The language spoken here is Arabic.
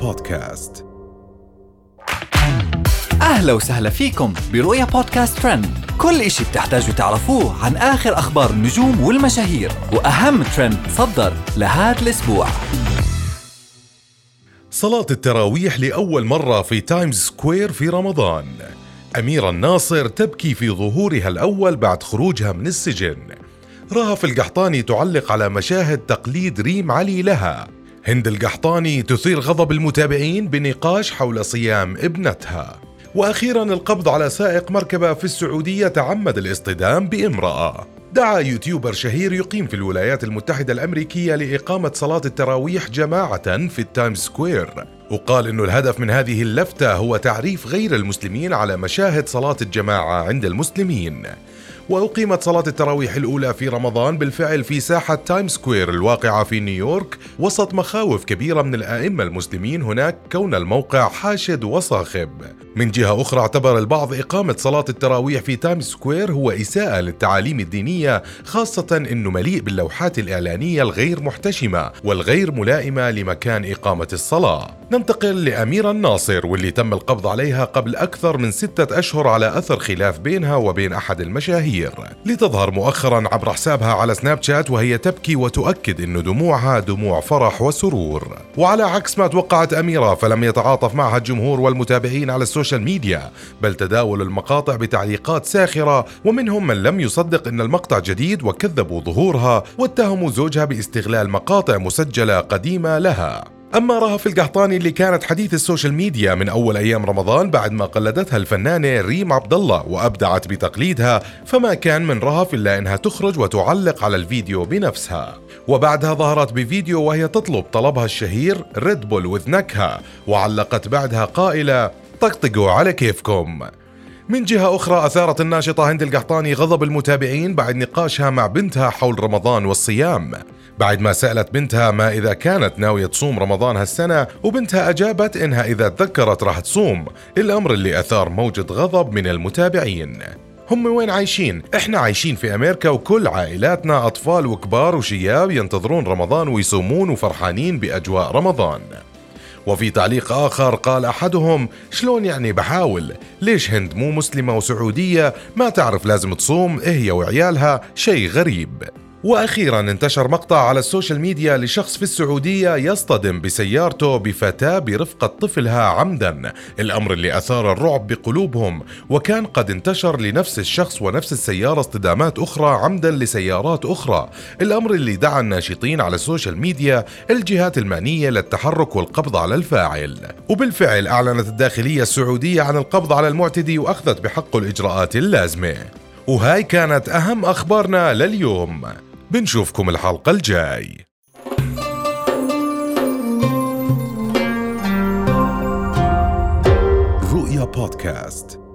بودكاست. أهلا وسهلا فيكم برؤيا بودكاست ترند. كل إشي بتحتاجوا تعرفوه عن آخر أخبار النجوم والمشاهير وأهم ترند صدر لهذا الأسبوع. صلاة التراويح لأول مرة في تايمز سكوير في رمضان. أميرة الناصر تبكي في ظهورها الأول بعد خروجها من السجن. رهف القحطاني تعلق على مشاهد تقليد ريم علي لها. هند القحطاني تثير غضب المتابعين بنقاش حول صيام ابنتها. وأخيرا القبض على سائق مركبه في السعودية تعمد الاصطدام بامرأة. دعا يوتيوبر شهير يقيم في الولايات المتحدة الأمريكية لإقامة صلاة التراويح جماعة في التايمز سكوير. وقال أن الهدف من هذه اللفتة هو تعريف غير المسلمين على مشاهد صلاة الجماعة عند المسلمين. وأقيمت صلاة التراويح الأولى في رمضان بالفعل في ساحة تايم سكوير الواقعة في نيويورك وسط مخاوف كبيرة من الآئمة المسلمين هناك كون الموقع حاشد وصاخب. من جهة أخرى اعتبر البعض إقامة صلاة التراويح في تايم سكوير هو إساءة للتعاليم الدينية خاصة أنه مليء باللوحات الإعلانية الغير محتشمة والغير ملائمة لمكان إقامة الصلاة. ننتقل لأميرة الناصر واللي تم القبض عليها قبل أكثر من ستة أشهر على أثر خلاف بينها وبين أحد المشاهير. لتظهر مؤخرا عبر حسابها على سناب شات وهي تبكي وتؤكد أن دموعها دموع فرح وسرور. وعلى عكس ما توقعت أميرة فلم يتعاطف معها الجمهور والمتابعين على ال social media بل تداول المقاطع بتعليقات ساخرة ومنهم من لم يصدق أن المقطع جديد وكذبوا ظهورها واتهموا زوجها باستغلال مقاطع مسجلة قديمة لها. أما رهف القحطاني اللي كانت حديث ال social media من أول أيام رمضان بعد ما قلدتها الفنانة ريم عبد الله وأبدعت بتقليدها فما كان من رهف إلا أنها تخرج وتعلق على الفيديو بنفسها. وبعدها ظهرت بفيديو وهي تطلب طلبها الشهير Red Bull with نكهة وعلقت بعدها قائلة طقطقوا على كيفكم. من جهة أخرى أثارت الناشطة هند القحطاني غضب المتابعين بعد نقاشها مع بنتها حول رمضان والصيام بعد ما سألت بنتها ما إذا كانت ناوية تصوم رمضان هالسنة وبنتها أجابت إنها إذا تذكرت راح تصوم الأمر اللي أثار موجة غضب من المتابعين هم وين عايشين؟ إحنا عايشين في أمريكا وكل عائلاتنا أطفال وكبار وشياب ينتظرون رمضان ويصومون وفرحانين بأجواء رمضان. وفي تعليق آخر قال أحدهم شلون يعني بحاول؟ ليش هند مو مسلمة وسعودية؟ ما تعرف لازم تصوم هي وعيالها شيء غريب. وأخيرا انتشر مقطع على ال social media لشخص في السعودية يصطدم بسيارته بفتاة برفقة طفلها عمدا، الأمر اللي أثار الرعب بقلوبهم، وكان قد انتشر لنفس الشخص ونفس السيارة اصطدامات أخرى عمدا لسيارات أخرى، الأمر اللي دعا الناشطين على ال social media الجهات المعنية للتحرك والقبض على الفاعل. وبالفعل أعلنت الداخلية السعودية عن القبض على المعتدي وأخذت بحقه الإجراءات اللازمة. وهاي كانت أهم أخبارنا لليوم. بنشوفكم الحلقة الجاي. رؤيا بودكاست.